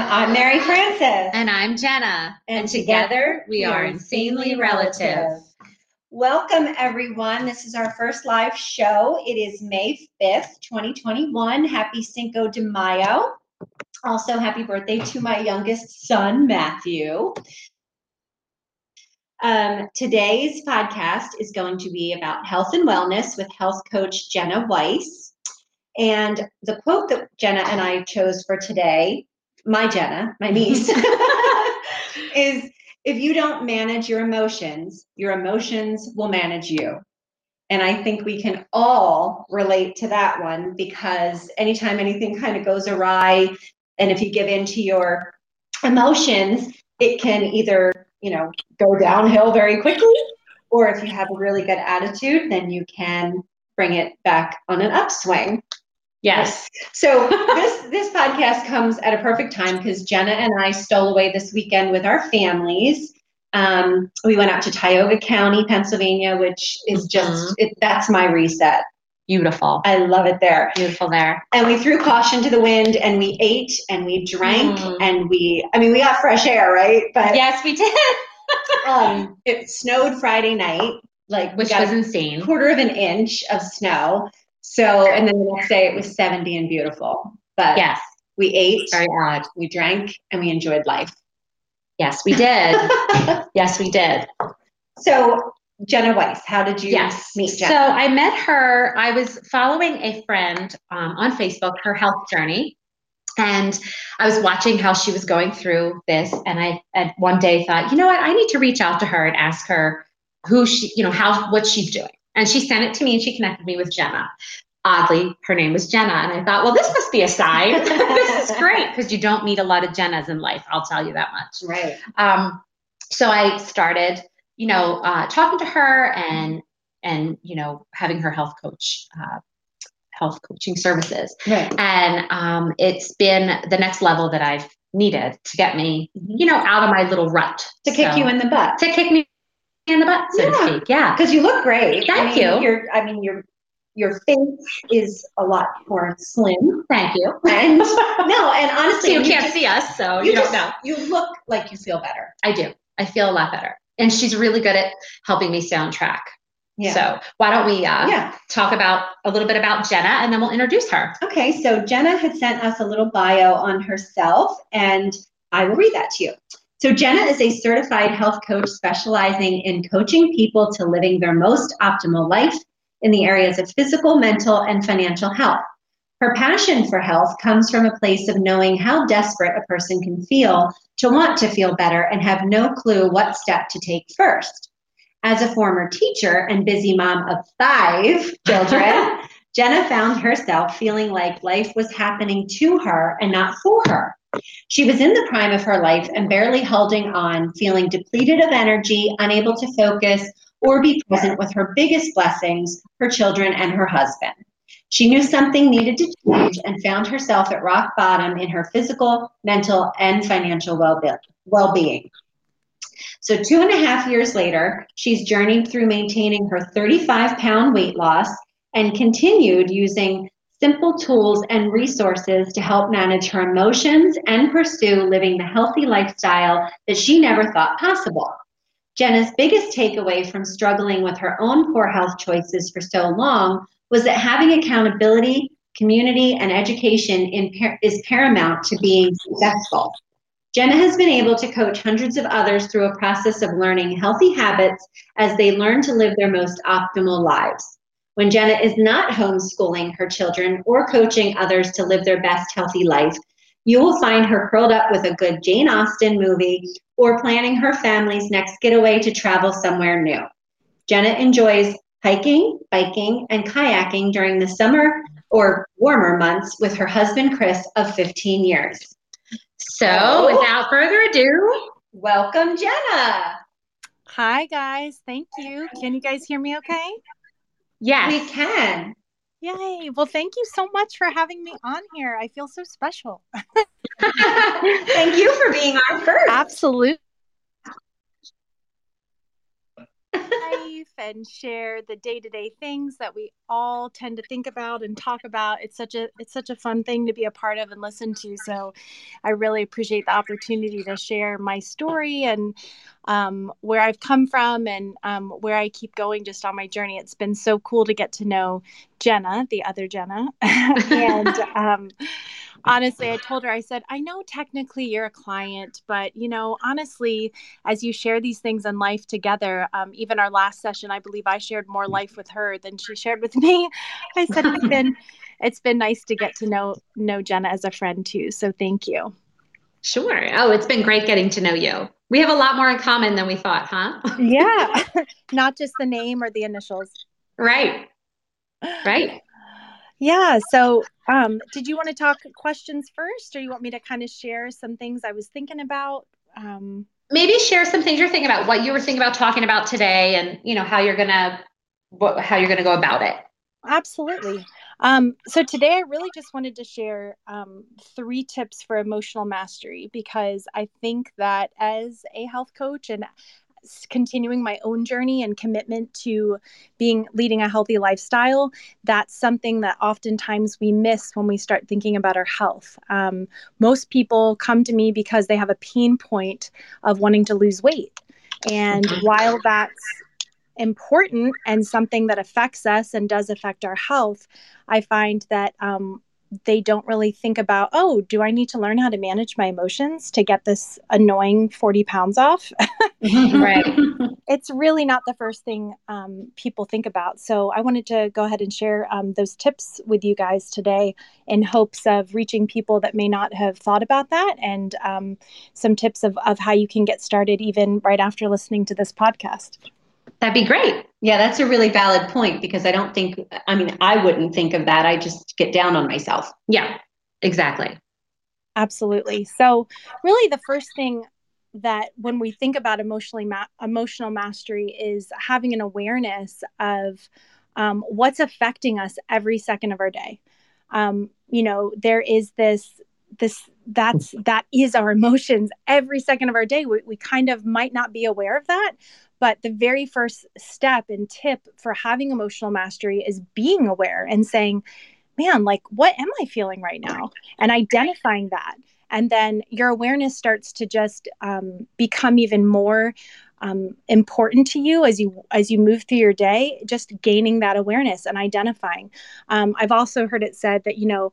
I'm Mary Frances. And I'm Jenna. And, together we are Insanely Relative. Welcome, everyone. This is our first live show. It is May 5th, 2021. Happy Cinco de Mayo. Also, happy birthday to my youngest son, Matthew. Um, today's podcast is going to be about health and wellness with health coach Jenna Weiss. And the quote that Jenna and I chose for today, my Jenna, my niece, is if you don't manage your emotions, your emotions will manage you. And I think we can all relate to that one because anytime anything kind of goes awry, and if you give in to your emotions, it can either, you know, go downhill very quickly, or if you have a really good attitude, then you can bring it back on an upswing. Yes. So this this podcast comes at a perfect time because Jenna and I stole away this weekend with our families. Um, we went out to Tioga County, Pennsylvania, which is just Mhm. it, that's my reset. Beautiful. I love it there. Beautiful there. And we threw caution to the wind, and we ate and we drank Mm. and we I mean we got fresh air, right? But Yes, we did. um, it snowed Friday night, like Which was insane. quarter of an inch of snow. So and then the next day it was 70 and beautiful. But Yes. we ate, Very odd. we drank, and we enjoyed life. Yes, we did. yes, we did. so, Jenna Weiss, how did you Yes. meet Jenna? So I met her. I was following a friend um, on Facebook, her health journey. And I was watching how she was going through this. And I at one day thought, you know what? I need to reach out to her and ask her who she, you know, how, what she's doing. And she sent it to me and she connected me with Jenna. Oddly, her name was Jenna. And I thought, well, this must be a sign. this is great because you don't meet a lot of Jennas in life. I'll tell you that much. right. Um, so I started, you know, uh, talking to her and and you know having her health coach, uh, health coaching services, Right. and um, it's been the next level that I've needed to get me, you know, out of my little rut To kick you in the butt. to kick me in the butt, so Yeah. to speak. Yeah, Because you look great. I Thank mean, you. You're, I mean, your your face is a lot more slim. thank you. And no, and honestly, you you can't just- see us, so you you, don't know. You look like you feel better. I do. I feel a lot better, and she's really good at helping me stay on track. So why don't we uh, yeah. talk about a little bit about Jenna and then we'll introduce her. Okay, so Jenna had sent us a little bio on herself, and I will read that to you. So, Jenna is a certified health coach specializing in coaching people to living their most optimal life in the areas of physical, mental, and financial health. Her passion for health comes from a place of knowing how desperate a person can feel to want to feel better and have no clue what step to take first. As a former teacher and busy mom of five children, Jenna found herself feeling like life was happening to her and not for her. She was in the prime of her life and barely holding on, feeling depleted of energy, unable to focus or be present with her biggest blessings, her children and her husband. She knew something needed to change and found herself at rock bottom in her physical, mental, and financial well being. So, two and a half years later, she's journeyed through maintaining her 35 pound weight loss and continued using simple tools and resources to help manage her emotions and pursue living the healthy lifestyle that she never thought possible. Jenna's biggest takeaway from struggling with her own poor health choices for so long was that having accountability, community, and education par- is paramount to being successful. Jenna has been able to coach hundreds of others through a process of learning healthy habits as they learn to live their most optimal lives. When Jenna is not homeschooling her children or coaching others to live their best healthy life, you will find her curled up with a good Jane Austen movie or planning her family's next getaway to travel somewhere new. Jenna enjoys hiking, biking, and kayaking during the summer or warmer months with her husband Chris of 15 years. So, without further ado, Welcome, Jenna. Hi, guys. Thank you. Can you guys hear me okay? Yes. We can. Yay. Well, thank you so much for having me on here. I feel so special. Thank you for being our first. Absolutely. Life and share the day-to-day things that we all tend to think about and talk about. It's such a it's such a fun thing to be a part of and listen to. So I really appreciate the opportunity to share my story and um, where I've come from and um, where I keep going just on my journey. It's been so cool to get to know Jenna, the other Jenna, and um, honestly, I told her, I said, I know technically you're a client, but you know, honestly, as you share these things in life together, um, even our last session, I believe I shared more life with her than she shared with me. I said it's been it's been nice to get to know know Jenna as a friend too. So thank you. Sure. Oh, it's been great getting to know you. We have a lot more in common than we thought, huh? yeah. Not just the name or the initials. Right. Right. Yeah. So, um, did you want to talk questions first, or you want me to kind of share some things I was thinking about? Um, Maybe share some things you're thinking about, what you were thinking about talking about today, and you know how you're gonna, what, how you're gonna go about it. Absolutely. Um, so today, I really just wanted to share um, three tips for emotional mastery because I think that as a health coach and continuing my own journey and commitment to being leading a healthy lifestyle that's something that oftentimes we miss when we start thinking about our health. Um, most people come to me because they have a pain point of wanting to lose weight. And while that's important and something that affects us and does affect our health i find that um, they don't really think about, oh, do I need to learn how to manage my emotions to get this annoying 40 pounds off? right. It's really not the first thing um, people think about. So I wanted to go ahead and share um, those tips with you guys today in hopes of reaching people that may not have thought about that and um, some tips of, of how you can get started even right after listening to this podcast. That'd be great. Yeah, that's a really valid point because I don't think, I mean, I wouldn't think of that. I just get down on myself. Yeah, exactly. Absolutely. So, really, the first thing that when we think about emotionally ma- emotional mastery is having an awareness of um, what's affecting us every second of our day. Um, you know, there is this this that's that is our emotions every second of our day we, we kind of might not be aware of that but the very first step and tip for having emotional mastery is being aware and saying, man, like, what am I feeling right now? And identifying that. And then your awareness starts to just um, become even more um, important to you as you as you move through your day. Just gaining that awareness and identifying. Um, I've also heard it said that you know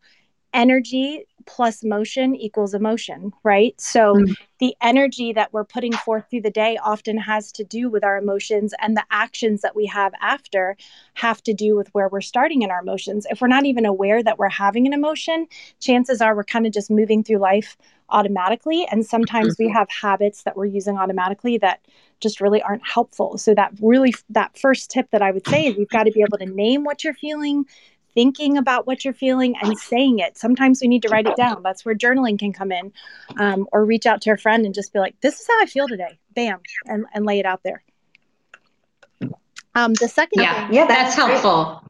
energy plus motion equals emotion, right? So mm-hmm. the energy that we're putting forth through the day often has to do with our emotions, and the actions that we have after have to do with where we're starting in our emotions. If we're not even aware that we're having an emotion, chances are we're kind of just moving through life automatically. And sometimes mm-hmm. we have habits that we're using automatically that just really aren't helpful. So that really that first tip that I would say is you've got to be able to name what you're feeling, thinking about what you're feeling and saying it. Sometimes we need to write it down. That's where journaling can come in, um, or reach out to a friend and just be like, "This is how I feel today." Bam, and and lay it out there. Um, the second, yeah, thing, yeah, that's helpful.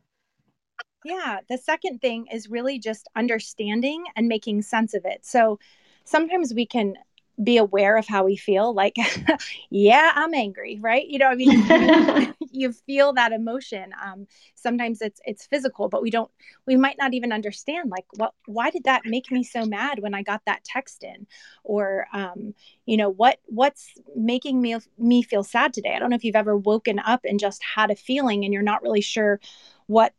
Yeah, the second thing is really just understanding and making sense of it. So sometimes we can be aware of how we feel like yeah i'm angry right? You know i mean? You feel that emotion um, sometimes it's it's physical but we don't we might not even understand like what why did that make me so mad when i got that text in? Or um, you know what what's making me me feel sad today? I don't know if you've ever woken up and just had a feeling and you're not really sure what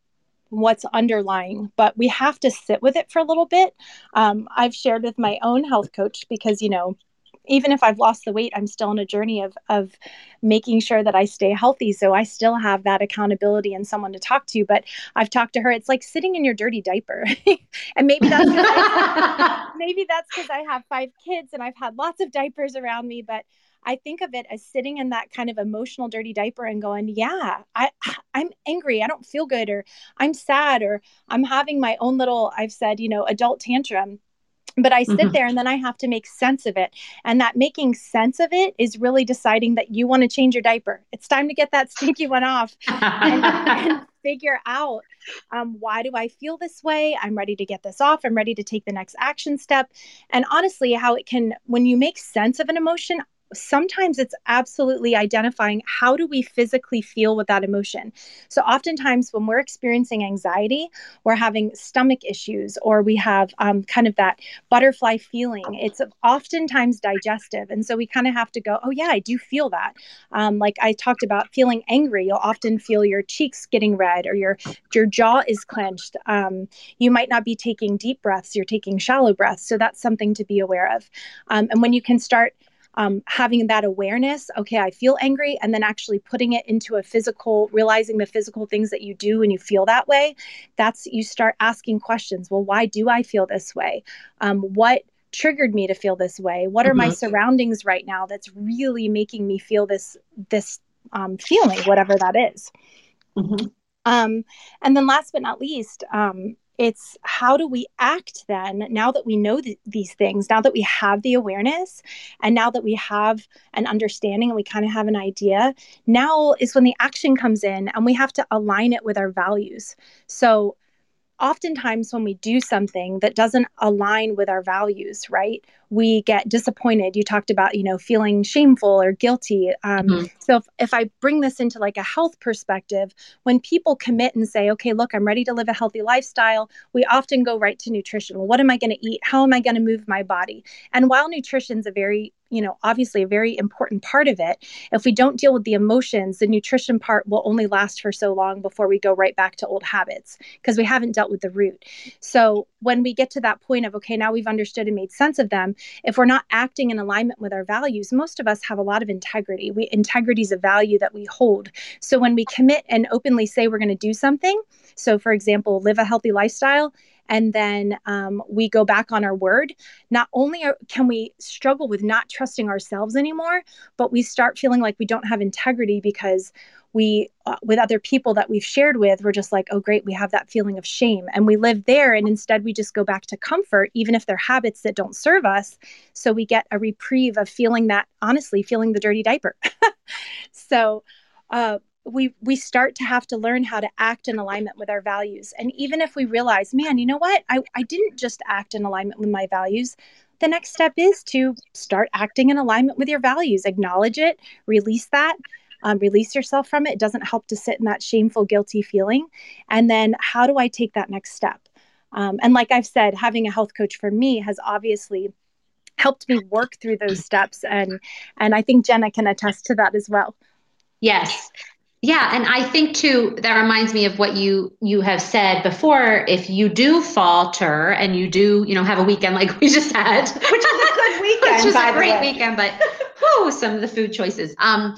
what's underlying but we have to sit with it for a little bit. Um, i've shared with my own health coach because you know even if I've lost the weight, I'm still on a journey of of making sure that I stay healthy. So I still have that accountability and someone to talk to. But I've talked to her. It's like sitting in your dirty diaper, and maybe that's I, maybe that's because I have five kids and I've had lots of diapers around me. But I think of it as sitting in that kind of emotional dirty diaper and going, yeah, I I'm angry, I don't feel good or I'm sad or I'm having my own little I've said, you know, adult tantrum but I sit mm-hmm. there and then I have to make sense of it. And that making sense of it is really deciding that you want to change your diaper. It's time to get that stinky one off and, and, figure out um, why do I feel this way? I'm ready to get this off. I'm ready to take the next action step. And honestly, how it can, when you make sense of an emotion, sometimes it's absolutely identifying how do we physically feel with that emotion. So oftentimes when we're experiencing anxiety, we're having stomach issues or we have um, kind of that butterfly feeling. It's oftentimes digestive, and so we kind of have to go, oh yeah, I do feel that. Um, like I talked about feeling angry, you'll often feel your cheeks getting red or your your jaw is clenched. Um, you might not be taking deep breaths; you're taking shallow breaths. So that's something to be aware of. Um, and when you can start um, having that awareness okay i feel angry and then actually putting it into a physical realizing the physical things that you do when you feel that way that's you start asking questions well why do i feel this way um, what triggered me to feel this way what are mm-hmm. my surroundings right now that's really making me feel this this um, feeling whatever that is. Mm-hmm. Um, and then last but not least um, it's how do we act then now that we know th- these things now that we have the awareness and now that we have an understanding and we kind of have an idea now is when the action comes in and we have to align it with our values. So oftentimes when we do something that doesn't align with our values right we get disappointed. You talked about you know feeling shameful or guilty. Um, mm-hmm. so if, if i bring this into like a health perspective when people commit and say okay look i'm ready to live a healthy lifestyle we often go right to nutrition. Well what am i going to eat? How am i going to move my body? And while nutrition is a very you know obviously a very important part of it. If we don't deal with the emotions the nutrition part will only last for so long before we go right back to old habits because we haven't dealt with the root. So when we get to that point of okay now we've understood and made sense of them if we're not acting in alignment with our values most of us have a lot of integrity. We integrity is a value that we hold. So when we commit and openly say we're going to do something so for example live a healthy lifestyle and then um, we go back on our word, not only are, can we struggle with not trusting ourselves anymore, but we start feeling like we don't have integrity because we uh, with other people that we've shared with we're just like oh great we have that feeling of shame. And we live there and instead we just go back to comfort even if they're habits that don't serve us. So we get a reprieve of feeling that honestly feeling the dirty diaper. So uh, we we start to have to learn how to act in alignment with our values. And even if we realize man you know what? I, I didn't just act in alignment with my values. The next step is to start acting in alignment with your values. Acknowledge it release that um, release yourself from it. It doesn't help to sit in that shameful guilty feeling. And then how do i take that next step? Um, and like i've said having a health coach for me has obviously helped me work through those steps. And and i think jenna can attest to that as well. Yes. Yeah, and I think too that reminds me of what you you have said before. If you do falter and you do, you know, have a weekend like we just had, which was a good weekend, which was a great weekend, but whoo, some of the food choices. Um,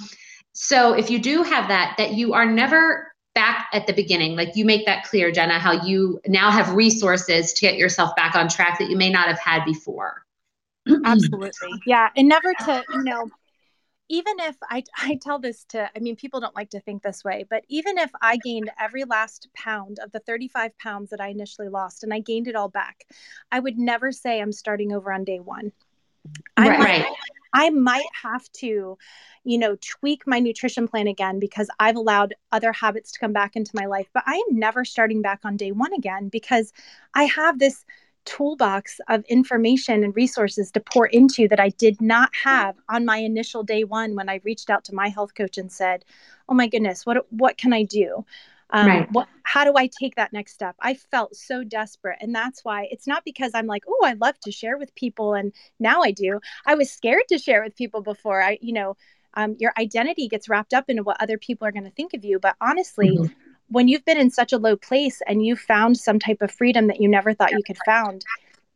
so if you do have that, that you are never back at the beginning, like you make that clear, Jenna, how you now have resources to get yourself back on track that you may not have had before. Absolutely, yeah, and never to you know even if I, I tell this to, I mean, people don't like to think this way, but even if I gained every last pound of the 35 pounds that I initially lost and I gained it all back, I would never say I'm starting over on day one. I right. Might, I might have to, you know, tweak my nutrition plan again because I've allowed other habits to come back into my life, but I am never starting back on day one again because I have this toolbox of information and resources to pour into that I did not have on my initial day one when I reached out to my health coach and said, "Oh my goodness, what what can I do? Um, right. what, how do I take that next step?" I felt so desperate, and that's why it's not because I'm like, "Oh, I love to share with people," and now I do. I was scared to share with people before. I, you know, um, your identity gets wrapped up into what other people are going to think of you. But honestly. Mm-hmm when you've been in such a low place and you found some type of freedom that you never thought you could found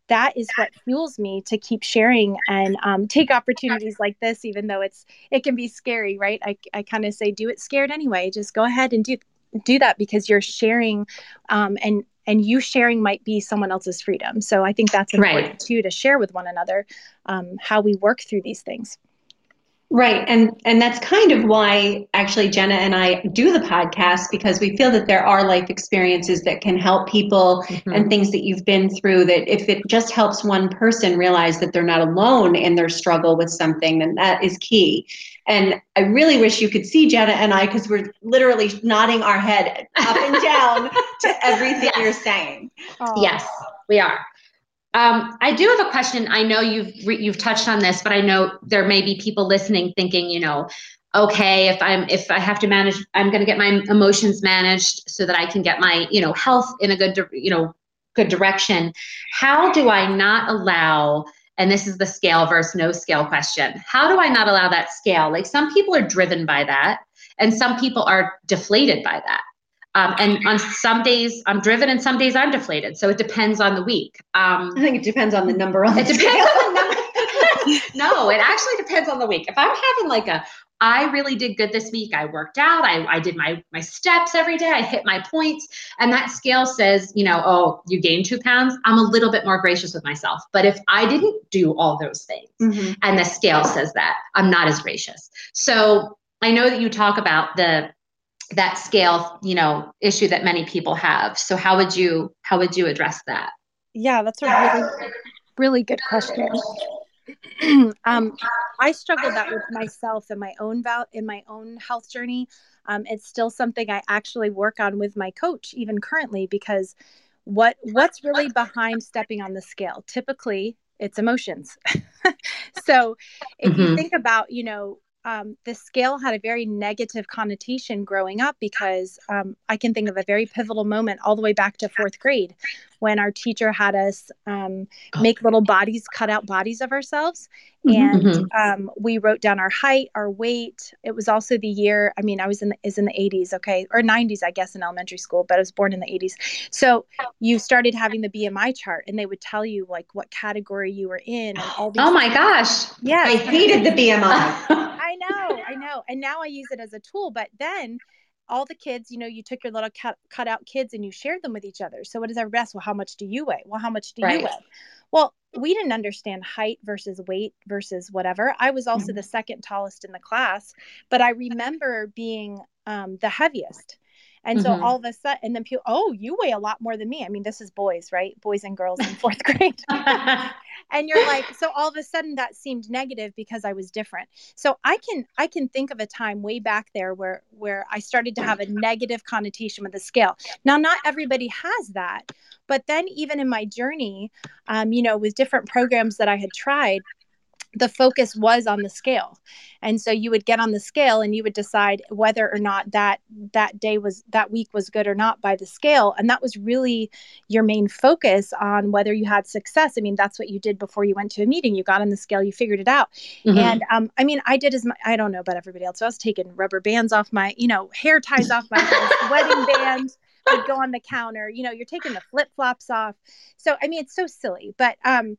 that is what fuels me to keep sharing and um, take opportunities like this even though it's it can be scary right? I, I kind of say do it scared anyway. Just go ahead and do do that because you're sharing um, and and you sharing might be someone else's freedom. So i think that's important right. too to share with one another um, how we work through these things Right. And and that's kind of why actually Jenna and I do the podcast because we feel that there are life experiences that can help people mm-hmm. and things that you've been through that if it just helps one person realize that they're not alone in their struggle with something then that is key. And I really wish you could see Jenna and I because we're literally nodding our head up and down to everything yes. you're saying. Oh. Yes, we are. Um, I do have a question. I know you've you've touched on this, but I know there may be people listening thinking, you know, okay, if I'm if I have to manage, I'm going to get my emotions managed so that I can get my you know health in a good you know good direction. How do I not allow and this is the scale versus no scale question. How do I not allow that scale? Like some people are driven by that, and some people are deflated by that. Um, and on some days I'm driven, and some days I'm deflated. So it depends on the week. Um, I think it depends on the number on the it depends on the number. no, it actually depends on the week. If I'm having like a I really did good this week. I worked out. I, I did my my steps every day. I hit my points. And that scale says, you know, oh, you gained two pounds. I'm a little bit more gracious with myself. But if I didn't do all those things mm-hmm. and the scale says that, I'm not as gracious. So I know that you talk about the that scale, you know, issue that many people have. So how would you how would you address that? Yeah, that's a really really good question. um, I struggled that with myself in my own val- in my own health journey. Um, it's still something I actually work on with my coach even currently because what what's really behind stepping on the scale? Typically, it's emotions. so if mm-hmm. you think about, you know, um, the scale had a very negative connotation growing up because um, I can think of a very pivotal moment all the way back to fourth grade when our teacher had us um, oh. make little bodies, cut out bodies of ourselves. Mm-hmm, and mm-hmm. um, we wrote down our height, our weight. It was also the year, I mean, I was in the, is in the 80s, okay, or 90s, I guess, in elementary school, but I was born in the 80s. So you started having the BMI chart and they would tell you like what category you were in and all these. Oh my gosh. Yeah. I hated the BMI. I know, I know. And now I use it as a tool, but then all the kids, you know, you took your little cut, cut out kids and you shared them with each other. So what does everybody ask? Well, how much do you weigh? Well, how much do right. you weigh? Well, we didn't understand height versus weight versus whatever. I was also mm-hmm. the second tallest in the class, but I remember being um, the heaviest. And so mm-hmm. all of a sudden, and then people, oh, you weigh a lot more than me. I mean, this is boys, right? Boys and girls in fourth grade. and you're like, so all of a sudden that seemed negative because I was different. So I can I can think of a time way back there where where I started to have a negative connotation with the scale. Now, not everybody has that, but then even in my journey, um, you know, with different programs that I had tried, the focus was on the scale. And so you would get on the scale and you would decide whether or not that that day was that week was good or not by the scale. And that was really your main focus on whether you had success. I mean that's what you did before you went to a meeting. You got on the scale you figured it out. Mm-hmm. and um, i mean i did as my, i don't know about everybody else. So i was taking rubber bands off my you know hair ties off my wedding band would go on the counter. You know you're taking the flip-flops off. So i mean it's so silly. But um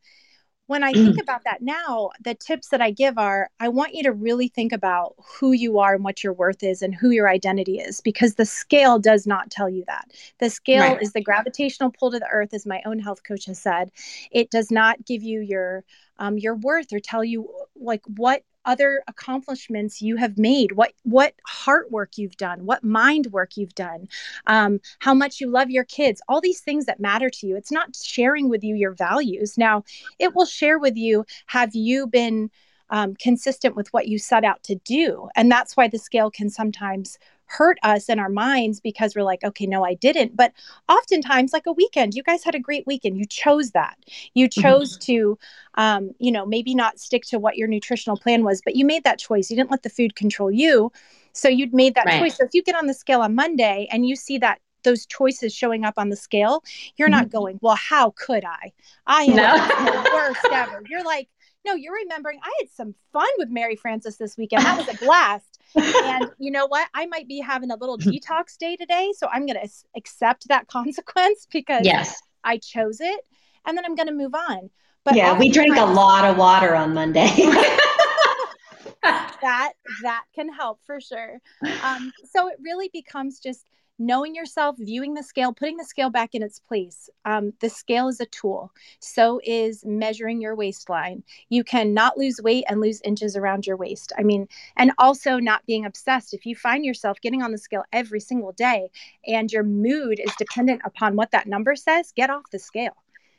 when I think about that now, the tips that I give are I want you to really think about who you are and what your worth is and who your identity is because the scale does not tell you that. The scale right. is the gravitational pull to the earth, as my own health coach has said. It does not give you your um, your worth or tell you like what other accomplishments you have made? What what heart work you've done? What mind work you've done? Um, how much you love your kids? All these things that matter to you. It's not sharing with you your values. Now it will share with you have you been um, consistent with what you set out to do? And that's why the scale can sometimes hurt us in our minds because we're like, okay, no, I didn't. But oftentimes, like a weekend, you guys had a great weekend. You chose that. You mm-hmm. chose mm-hmm. to, um, you know, maybe not stick to what your nutritional plan was, but you made that choice. You didn't let the food control you. So you'd made that right. choice. So if you get on the scale on Monday and you see that those choices showing up on the scale, you're mm-hmm. not going, well, how could I? I am no. the worst ever. You're like, no, you're remembering I had some fun with Mary Frances this weekend. That was a blast. And you know what? I might be having a little detox day today. So I'm going to accept that consequence because yes. I chose it. And then I'm going to move on. But yeah, we drink a lot of water on Monday. that that can help for sure. Um, so it really becomes just knowing yourself, viewing the scale, putting the scale back in its place. Um, the scale is a tool. So is measuring your waistline. You can not lose weight and lose inches around your waist. I mean, and also not being obsessed. If you find yourself getting on the scale every single day and your mood is dependent upon what that number says, get off the scale.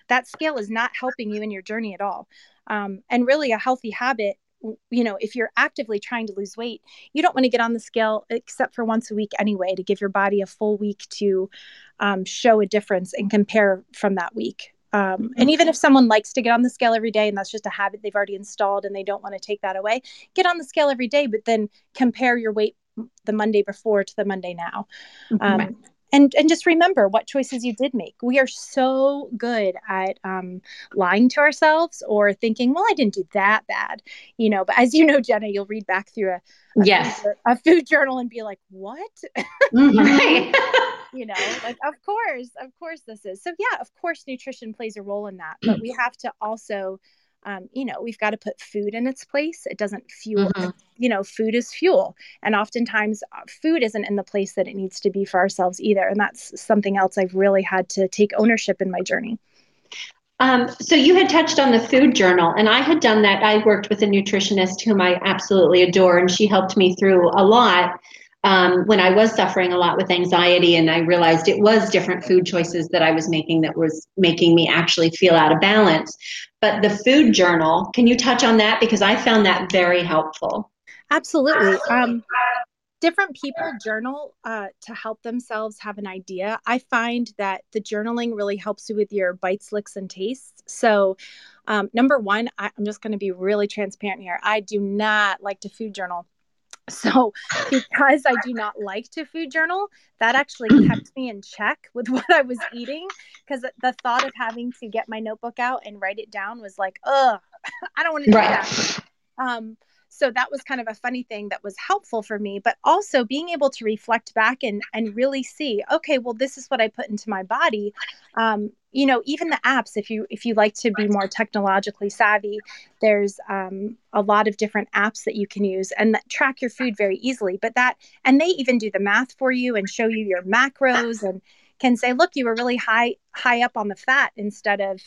That scale is not helping you in your journey at all. Um, and really, a healthy habit you know, if you're actively trying to lose weight, you don't want to get on the scale except for once a week anyway to give your body a full week to um, show a difference and compare from that week. Um, and even if someone likes to get on the scale every day and that's just a habit they've already installed and they don't want to take that away, get on the scale every day, but then compare your weight the Monday before to the Monday now. Mm-hmm. Um, and and just remember what choices you did make. We are so good at um, lying to ourselves or thinking well i didn't do that bad you know but as you know jenna you'll read back through a, a yes. food, a food journal and be like what? Mm-hmm. you know like of course of course this is. So yeah of course nutrition plays a role in that but we have to also um, you know we've got to put food in its place it doesn't fuel mm-hmm. you know food is fuel and oftentimes uh, food isn't in the place that it needs to be for ourselves either and that's something else i've really had to take ownership in my journey um, so you had touched on the food journal and i had done that i worked with a nutritionist whom i absolutely adore and she helped me through a lot um, when I was suffering a lot with anxiety, and I realized it was different food choices that I was making that was making me actually feel out of balance. But the food journal, can you touch on that? Because I found that very helpful. Absolutely. Um, different people journal uh, to help themselves have an idea. I find that the journaling really helps you with your bites, licks, and tastes. So, um, number one, I, I'm just going to be really transparent here. I do not like to food journal. So, because I do not like to food journal, that actually kept me in check with what I was eating. Because the thought of having to get my notebook out and write it down was like, ugh, I don't want to do right. that. Um, so that was kind of a funny thing that was helpful for me but also being able to reflect back and and really see okay well this is what i put into my body. Um, you know even the apps if you if you like to be more technologically savvy there's um, a lot of different apps that you can use and that track your food very easily but that and they even do the math for you and show you your macros and can say look you were really high high up on the fat instead of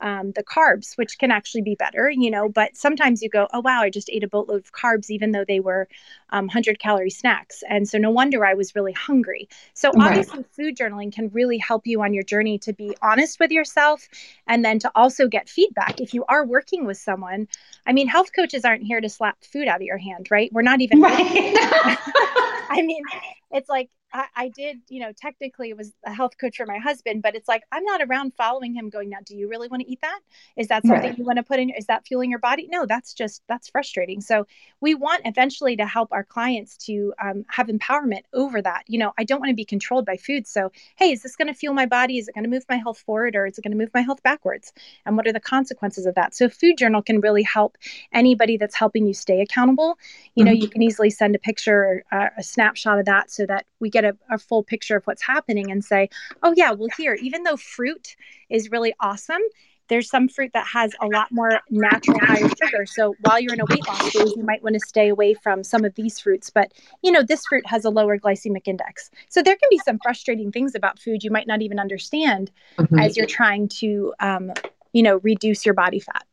um, the carbs, which can actually be better, you know. But sometimes you go, oh, wow, I just ate a boatload of carbs, even though they were um, 100 calorie snacks. And so no wonder I was really hungry. So obviously, food journaling can really help you on your journey to be honest with yourself and then to also get feedback. If you are working with someone, I mean, health coaches aren't here to slap food out of your hand, right? We're not even. Right. I mean, it's like I, I, did, you know, technically it was a health coach for my husband, but it's like I'm not around following him going, now, do you really want to eat that? Is that something right. you want to put in? Is that fueling your body? No, that's just that's frustrating. So we want eventually to help our clients to um, have empowerment over that. You know, I don't want to be controlled by food. So, hey, is this going to fuel my body? Is it going to move my health forward or is it going to move my health backwards? And what are the consequences of that? So food journal can really help anybody that's helping you stay accountable. You know, mm-hmm. you can easily send a picture, uh, a snapshot of that so that we get a, a full picture of what's happening and say, oh, yeah, well, here, even though fruit is really awesome, there's some fruit that has a lot more natural higher sugar. So while you're in a weight loss phase, you might want to stay away from some of these fruits. But you know, this fruit has a lower glycemic index. So there can be some frustrating things about food you might not even understand mm-hmm. as you're trying to, um, you know, reduce your body fat.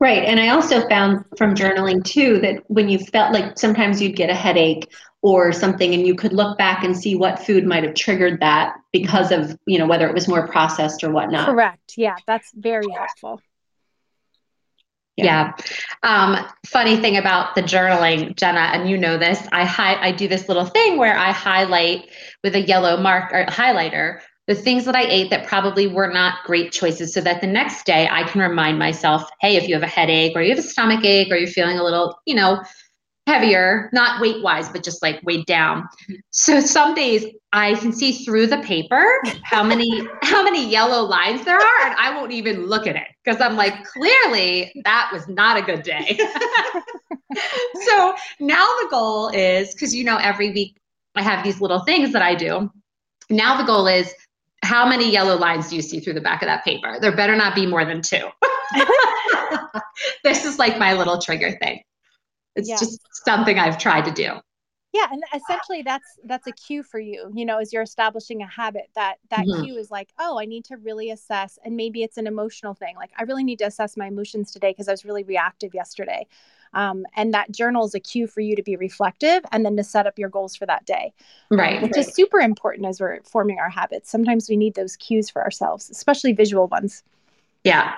Right. And I also found from journaling too that when you felt like sometimes you'd get a headache or something and you could look back and see what food might have triggered that because of, you know, whether it was more processed or whatnot. Correct. Yeah. That's very helpful. Yeah. yeah. Um, funny thing about the journaling, Jenna, and you know this, I hi- I do this little thing where I highlight with a yellow mark or highlighter the things that I ate that probably were not great choices so that the next day I can remind myself, hey, if you have a headache or you have a stomach ache or you're feeling a little, you know, heavier, not weight wise, but just like weighed down. So some days I can see through the paper how many how many yellow lines there are, and I won't even look at it because I'm like, clearly that was not a good day. so now the goal is because you know every week I have these little things that I do. Now the goal is how many yellow lines do you see through the back of that paper? There better not be more than two. this is like my little trigger thing. It's yeah. just something I've tried to do. Yeah, and essentially that's that's a cue for you, you know, as you're establishing a habit that that mm-hmm. cue is like, oh, I need to really assess and maybe it's an emotional thing. Like I really need to assess my emotions today because I was really reactive yesterday. Um, and that journal is a cue for you to be reflective and then to set up your goals for that day. Um, right. Um, which right. is super important as we're forming our habits. Sometimes we need those cues for ourselves, especially visual ones. Yeah.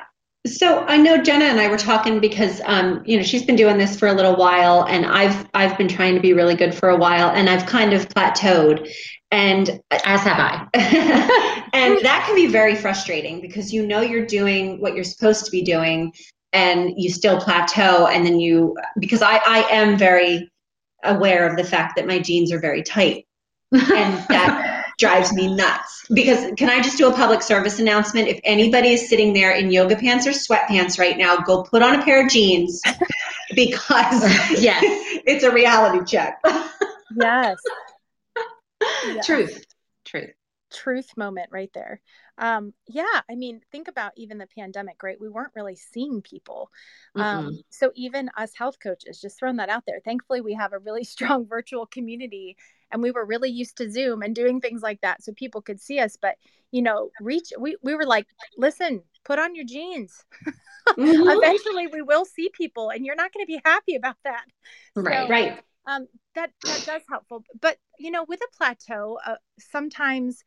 So I know Jenna and I were talking because um, you know she's been doing this for a little while, and I've I've been trying to be really good for a while, and I've kind of plateaued, and as have I. and that can be very frustrating because you know you're doing what you're supposed to be doing, and you still plateau, and then you because I I am very aware of the fact that my jeans are very tight, and that drives me nuts. Because can I just do a public service announcement? If anybody is sitting there in yoga pants or sweatpants right now, go put on a pair of jeans because yes. it's a reality check. Yes. yes. Truth. Truth. Truth moment right there. Um, yeah, I mean, think about even the pandemic, right? We weren't really seeing people. Mm-hmm. Um, so even us health coaches, just throwing that out there. Thankfully, we have a really strong virtual community and we were really used to zoom and doing things like that so people could see us but you know reach we, we were like listen put on your jeans mm-hmm. eventually we will see people and you're not going to be happy about that right so, right um that that does helpful but you know with a plateau uh, sometimes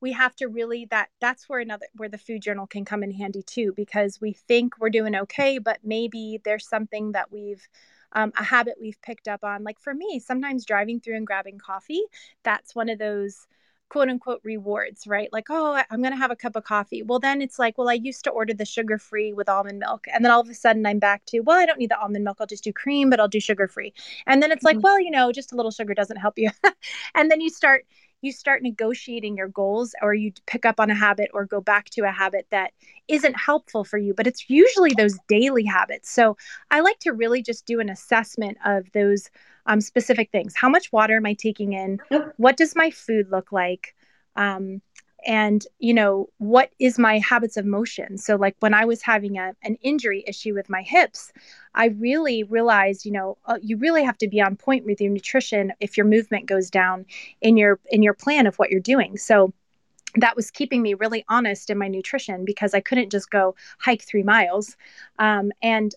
we have to really that that's where another where the food journal can come in handy too because we think we're doing okay but maybe there's something that we've um, a habit we've picked up on. Like for me, sometimes driving through and grabbing coffee, that's one of those quote unquote rewards, right? Like, oh, I'm going to have a cup of coffee. Well, then it's like, well, I used to order the sugar free with almond milk. And then all of a sudden I'm back to, well, I don't need the almond milk. I'll just do cream, but I'll do sugar free. And then it's mm-hmm. like, well, you know, just a little sugar doesn't help you. and then you start you start negotiating your goals or you pick up on a habit or go back to a habit that isn't helpful for you but it's usually those daily habits. So i like to really just do an assessment of those um, specific things. How much water am i taking in? What does my food look like? Um, and you know what is my habits of motion so like when i was having a, an injury issue with my hips i really realized you know uh, you really have to be on point with your nutrition if your movement goes down in your in your plan of what you're doing so that was keeping me really honest in my nutrition because I couldn't just go hike three miles. Um, and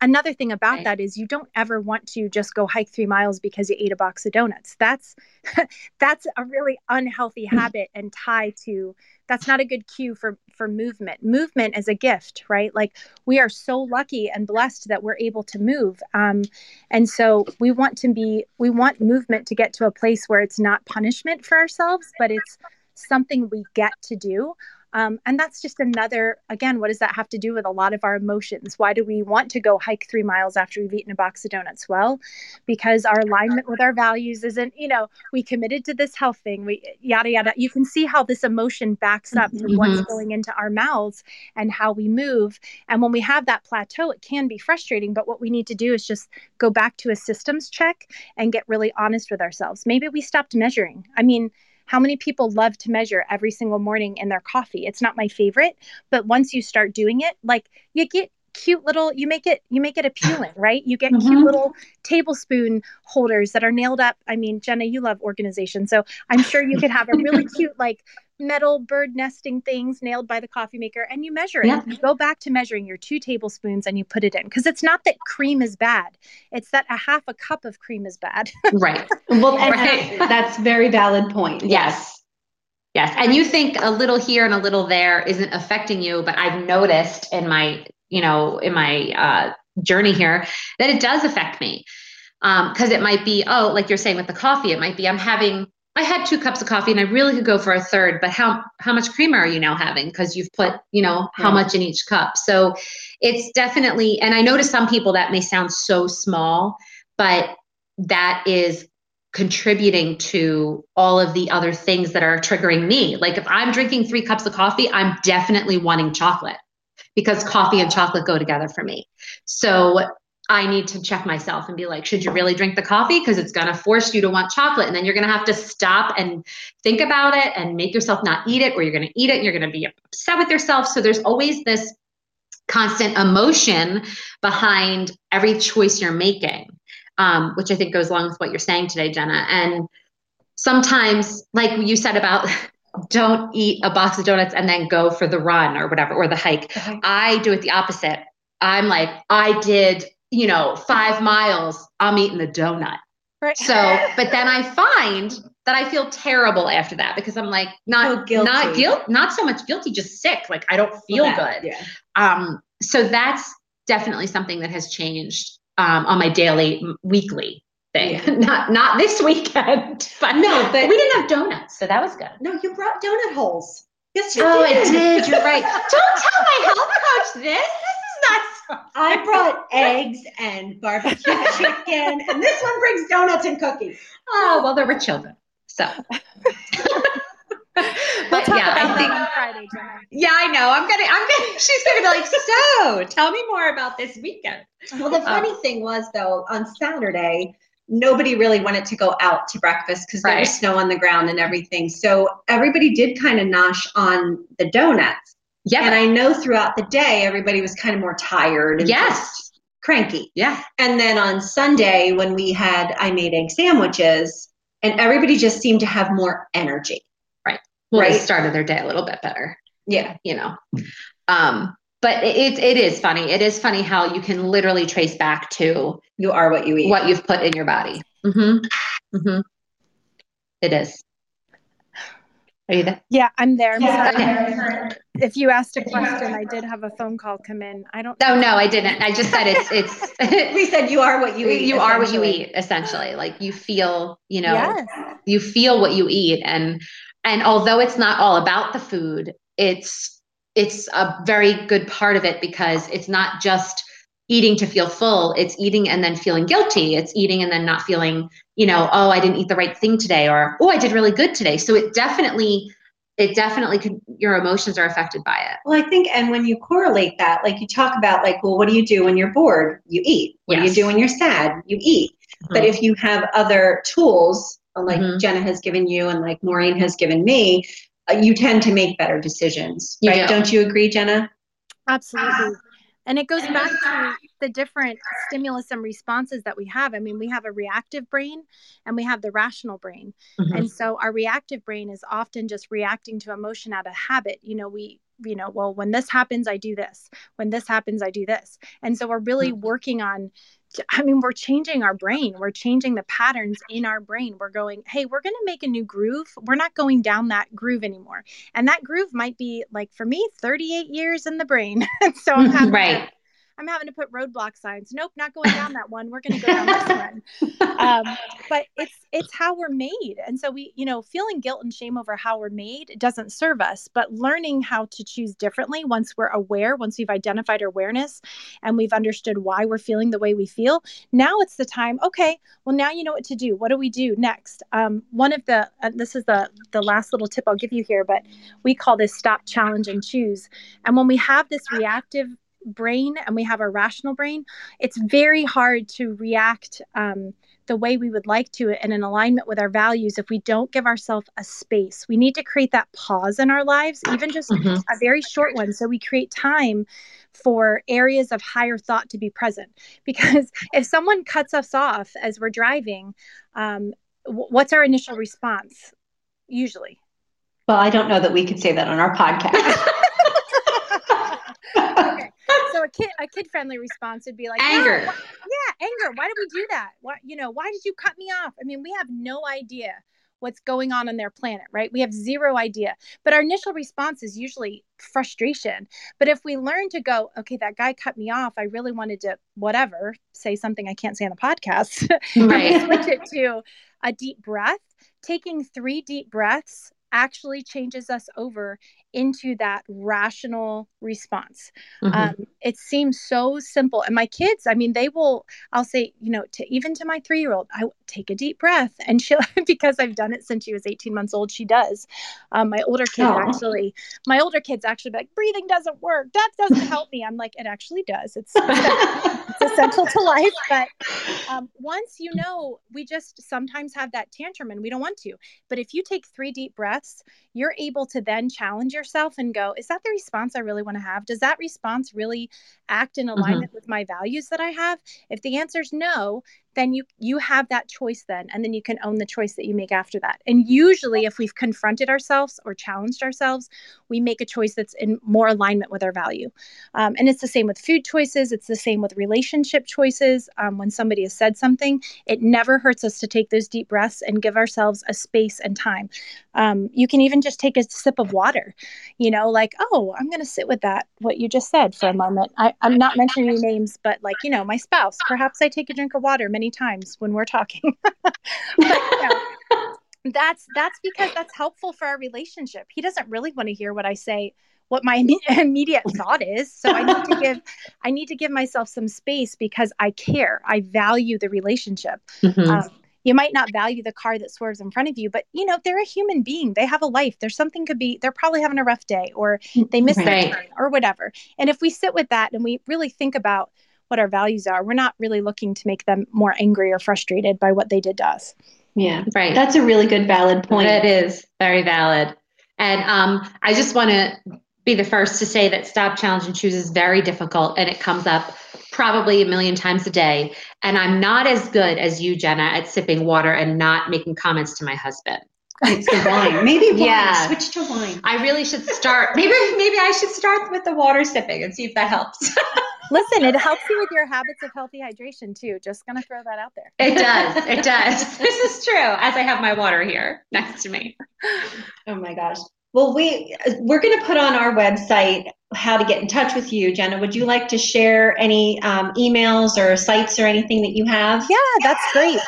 another thing about right. that is you don't ever want to just go hike three miles because you ate a box of donuts. That's that's a really unhealthy mm. habit and tie to that's not a good cue for for movement. Movement is a gift right? Like we are so lucky and blessed that we're able to move. Um, and so we want to be we want movement to get to a place where it's not punishment for ourselves but it's something we get to do um, and that's just another, again, what does that have to do with a lot of our emotions? Why do we want to go hike three miles after we've eaten a box of donuts? Well, because our alignment with our values isn't, you know, we committed to this health thing, we yada, yada. You can see how this emotion backs up mm-hmm. what's going into our mouths and how we move. And when we have that plateau, it can be frustrating. But what we need to do is just go back to a systems check and get really honest with ourselves. Maybe we stopped measuring. I mean, how many people love to measure every single morning in their coffee? It's not my favorite, but once you start doing it, like you get cute little you make it you make it appealing right you get mm-hmm. cute little tablespoon holders that are nailed up i mean jenna you love organization so i'm sure you could have a really cute like metal bird nesting things nailed by the coffee maker and you measure it. Yeah. You go back to measuring your two tablespoons and you put it in because it's not that cream is bad. It's that a half a cup of cream is bad. right. Well, right. that's very valid point. Yes. Yes. And you think a little here and a little there isn't affecting you, but I've noticed in my, you know, in my uh, journey here that it does affect me. Because um, it might be, oh, like you're saying with the coffee, it might be I'm having I had two cups of coffee and I really could go for a third, but how how much creamer are you now having? Because you've put, you know, how much in each cup. So it's definitely, and I know to some people that may sound so small, but that is contributing to all of the other things that are triggering me. Like if I'm drinking three cups of coffee, I'm definitely wanting chocolate because coffee and chocolate go together for me. So I need to check myself and be like, should you really drink the coffee? Because it's going to force you to want chocolate. And then you're going to have to stop and think about it and make yourself not eat it, or you're going to eat it and you're going to be upset with yourself. So there's always this constant emotion behind every choice you're making, um, which I think goes along with what you're saying today, Jenna. And sometimes, like you said about, don't eat a box of donuts and then go for the run or whatever, or the hike. Okay. I do it the opposite. I'm like, I did you know, five miles, I'm eating the donut. Right. So, but then I find that I feel terrible after that because I'm like not guilty. not guilt, not so much guilty, just sick. Like I don't feel well, that, good. Yeah. Um, so that's definitely something that has changed um, on my daily, weekly thing. Yeah. not not this weekend, but no, but we didn't have donuts, so that was good. No, you brought donut holes. Yes, you oh, did. I did. You're right. Don't tell my health coach this. This is not. So I brought eggs and barbecue chicken, and this one brings donuts and cookies. Oh well, there were children, so. We'll talk yeah, I think, on Friday. Yeah, I know. I'm gonna. I'm gonna. She's gonna be like, so tell me more about this weekend. Well, the funny um, thing was though, on Saturday, nobody really wanted to go out to breakfast because right. there was snow on the ground and everything. So everybody did kind of nosh on the donuts. Yeah. And I know throughout the day, everybody was kind of more tired. And yes. Cranky. Yeah. And then on Sunday, when we had, I made egg sandwiches, and everybody just seemed to have more energy. Right. Well, right. they started their day a little bit better. Yeah. You know. Um, but it, it is funny. It is funny how you can literally trace back to you are what you eat, what you've put in your body. Mm-hmm. Mm-hmm. It is. Are you there? Yeah, I'm there. I'm yeah. Okay. If you asked a question, I did have a phone call come in. I don't. No, no, I didn't. I just said it's it's. we said you are what you eat. You are what you eat, essentially. Like you feel, you know, yes. you feel what you eat, and and although it's not all about the food, it's it's a very good part of it because it's not just eating to feel full it's eating and then feeling guilty. It's eating and then not feeling you know oh i didn't eat the right thing today or oh i did really good today. So it definitely it definitely could your emotions are affected by it. Well i think and when you correlate that like you talk about like well what do you do when you're bored? You eat. What yes. do you do when you're sad? You eat. Mm-hmm. but if you have other tools like mm-hmm. jenna has given you and like maureen has given me you tend to make better decisions, you right? Do. Don't you agree, Jenna? Absolutely. And it goes back to the different stimulus and responses that we have. I mean, we have a reactive brain and we have the rational brain. Mm-hmm. And so our reactive brain is often just reacting to emotion out of habit. You know, we you know, well, when this happens, I do this. When this happens, I do this. And so we're really mm-hmm. working on I mean, we're changing our brain. We're changing the patterns in our brain. We're going, hey, we're going to make a new groove. We're not going down that groove anymore. And that groove might be like for me, 38 years in the brain. so I'm mm-hmm. having right. I'm having to put roadblock signs. Nope, not going down that one. We're going to go down this one. Um, but it's it's how we're made, and so we, you know, feeling guilt and shame over how we're made doesn't serve us. But learning how to choose differently once we're aware, once we've identified our awareness, and we've understood why we're feeling the way we feel. Now it's the time. Okay, well now you know what to do. What do we do next? Um, one of the uh, this is the the last little tip I'll give you here, but we call this stop, challenge, and choose. And when we have this reactive brain and we have our rational brain, it's very hard to react um, the way we would like to and in alignment with our values if we don't give ourselves a space. We need to create that pause in our lives, even just mm-hmm. a very short one. So we create time for areas of higher thought to be present. Because if someone cuts us off as we're driving, um, w- what's our initial response usually? Well, I don't know that we could say that on our podcast. so a kid a kid friendly response would be like anger. yeah, yeah, anger. Why did we do that? What you know? Why did you cut me off? I mean, we have no idea what's going on on their planet, right? We have zero idea. But our initial response is usually frustration. But if we learn to go, okay, that guy cut me off, I really wanted to whatever, say something I can't say on the podcast. Right. switch it to a deep breath. Taking three deep breaths actually changes us over into that rational response. Mm-hmm. Um, it seems so simple. And my kids, I mean, they will, I'll say, you know, to even to my three year old, I take a deep breath. And she'll, because I've done it since she was 18 months old, she does. Um, my older kids Aww. actually, my older kids actually be like, breathing doesn't work. That doesn't help me. I'm like, it actually does. It's, it's essential to life. But um, once you know, we just sometimes have that tantrum and we don't want to. But if you take three deep breaths, you're able to then challenge yourself and go, is that the response I really want to have? Does that response really act in mm-hmm. alignment mm-hmm. with my values that I have? If the answer is no, then you you have that choice then and then you can own the choice that you make after that. And usually if we've confronted ourselves or challenged ourselves we make a choice that's in more alignment with our value. Um, and it's the same with food choices. It's the same with relationship choices. Um, when somebody has said something it never hurts us to take those deep breaths and give ourselves a space and time. Um, you can even just take a sip of water you know like oh i'm going to sit with that what you just said for a moment. I, i'm not mentioning names but like you know my spouse. Perhaps i take a drink of water many times when we're talking. But, you know, that's that's because that's helpful for our relationship. He doesn't really want to hear what i say what my immediate thought is. So i need to give i need to give myself some space because i care. I value the relationship. Mm-hmm. um, you might not value the car that swerves in front of you but you know they're a human being. They have a life. There's something could be they're probably having a rough day or they missed right. their turn or whatever. And if we sit with that and we really think about what our values are. We're not really looking to make them more angry or frustrated by what they did to us. Yeah, right. That's a really good, valid point. It is very valid. And um, I just want to be the first to say that stop, challenge, and choose is very difficult and it comes up probably a million times a day. And I'm not as good as you, Jenna, at sipping water and not making comments to my husband. It's the wine. Maybe wine. Yeah. Switch to wine. I really should start. Maybe maybe I should start with the water sipping and see if that helps. Listen, it helps you with your habits of healthy hydration too. Just gonna throw that out there. It does. It does. this is true. As I have my water here next to me. Oh my gosh. Well, we we're going to put on our website how to get in touch with you, Jenna. Would you like to share any um, emails or sites or anything that you have? Yeah, that's great.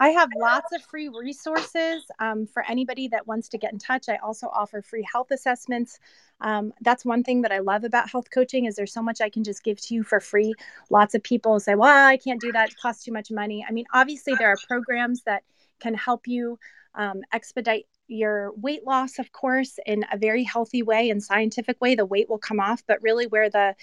I have lots of free resources um, for anybody that wants to get in touch. I also offer free health assessments. Um, that's one thing that I love about health coaching is there's so much I can just give to you for free. Lots of people say, "Well, I can't do that; it costs too much money." I mean, obviously there are programs that can help you um, expedite your weight loss, of course, in a very healthy way and scientific way, the weight will come off. But really, where the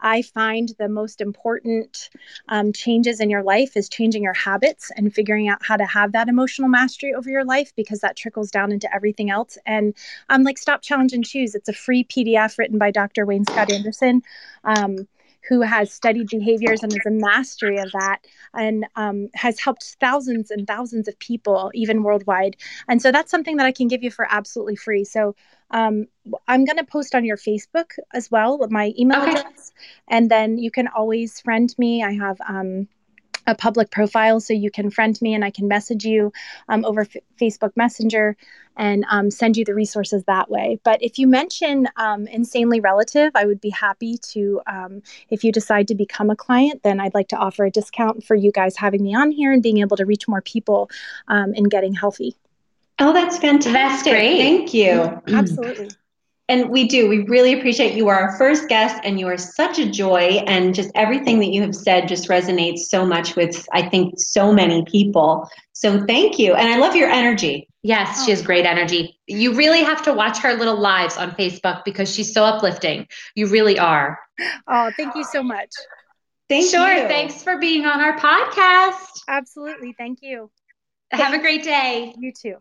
I find the most important um, changes in your life is changing your habits and figuring out how to have that emotional mastery over your life because that trickles down into everything else. And I'm um, like, Stop, Challenge, and Choose. It's a free PDF written by Dr. Wayne Scott Andersen. Um, who has studied behaviors and is a mastery of that and um, has helped thousands and thousands of people, even worldwide. And so that's something that I can give you for absolutely free. So um, I'm going to post on your Facebook as well, my email okay. address. And then you can always friend me. I have um, a public profile so you can friend me and I can message you um, over F- Facebook Messenger and um, send you the resources that way. But if you mention um, Insanely Relative, I would be happy to, um, if you decide to become a client, then I'd like to offer a discount for you guys having me on here and being able to reach more people um, in getting healthy. Oh, that's fantastic. That's great. Thank you. Absolutely. And we do. We really appreciate you are our first guest, and you are such a joy. And just everything that you have said just resonates so much with, I think, so many people. So thank you. And I love your energy. Yes, she has great energy. You really have to watch her little lives on Facebook because she's so uplifting. You really are. Oh, thank you so much. Thank sure. You. Thanks for being on our podcast. Absolutely. Thank you. Have a great day. You too.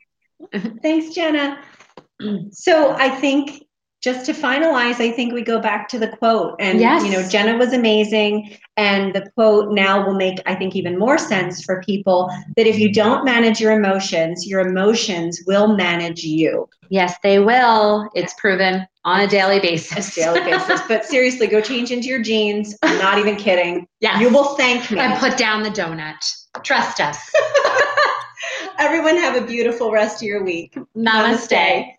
Thanks, Jenna. So I think just to finalize, I think we go back to the quote. And, yes. you know, Jenna was amazing. And the quote now will make, I think, even more sense for people that if you don't manage your emotions, your emotions will manage you. Yes, they will. It's proven on a daily basis. daily basis. But seriously, go change into your jeans. I'm not even kidding. Yeah. You will thank me. And put down the donut. Trust us. Everyone have a beautiful rest of your week. Namaste. Namaste.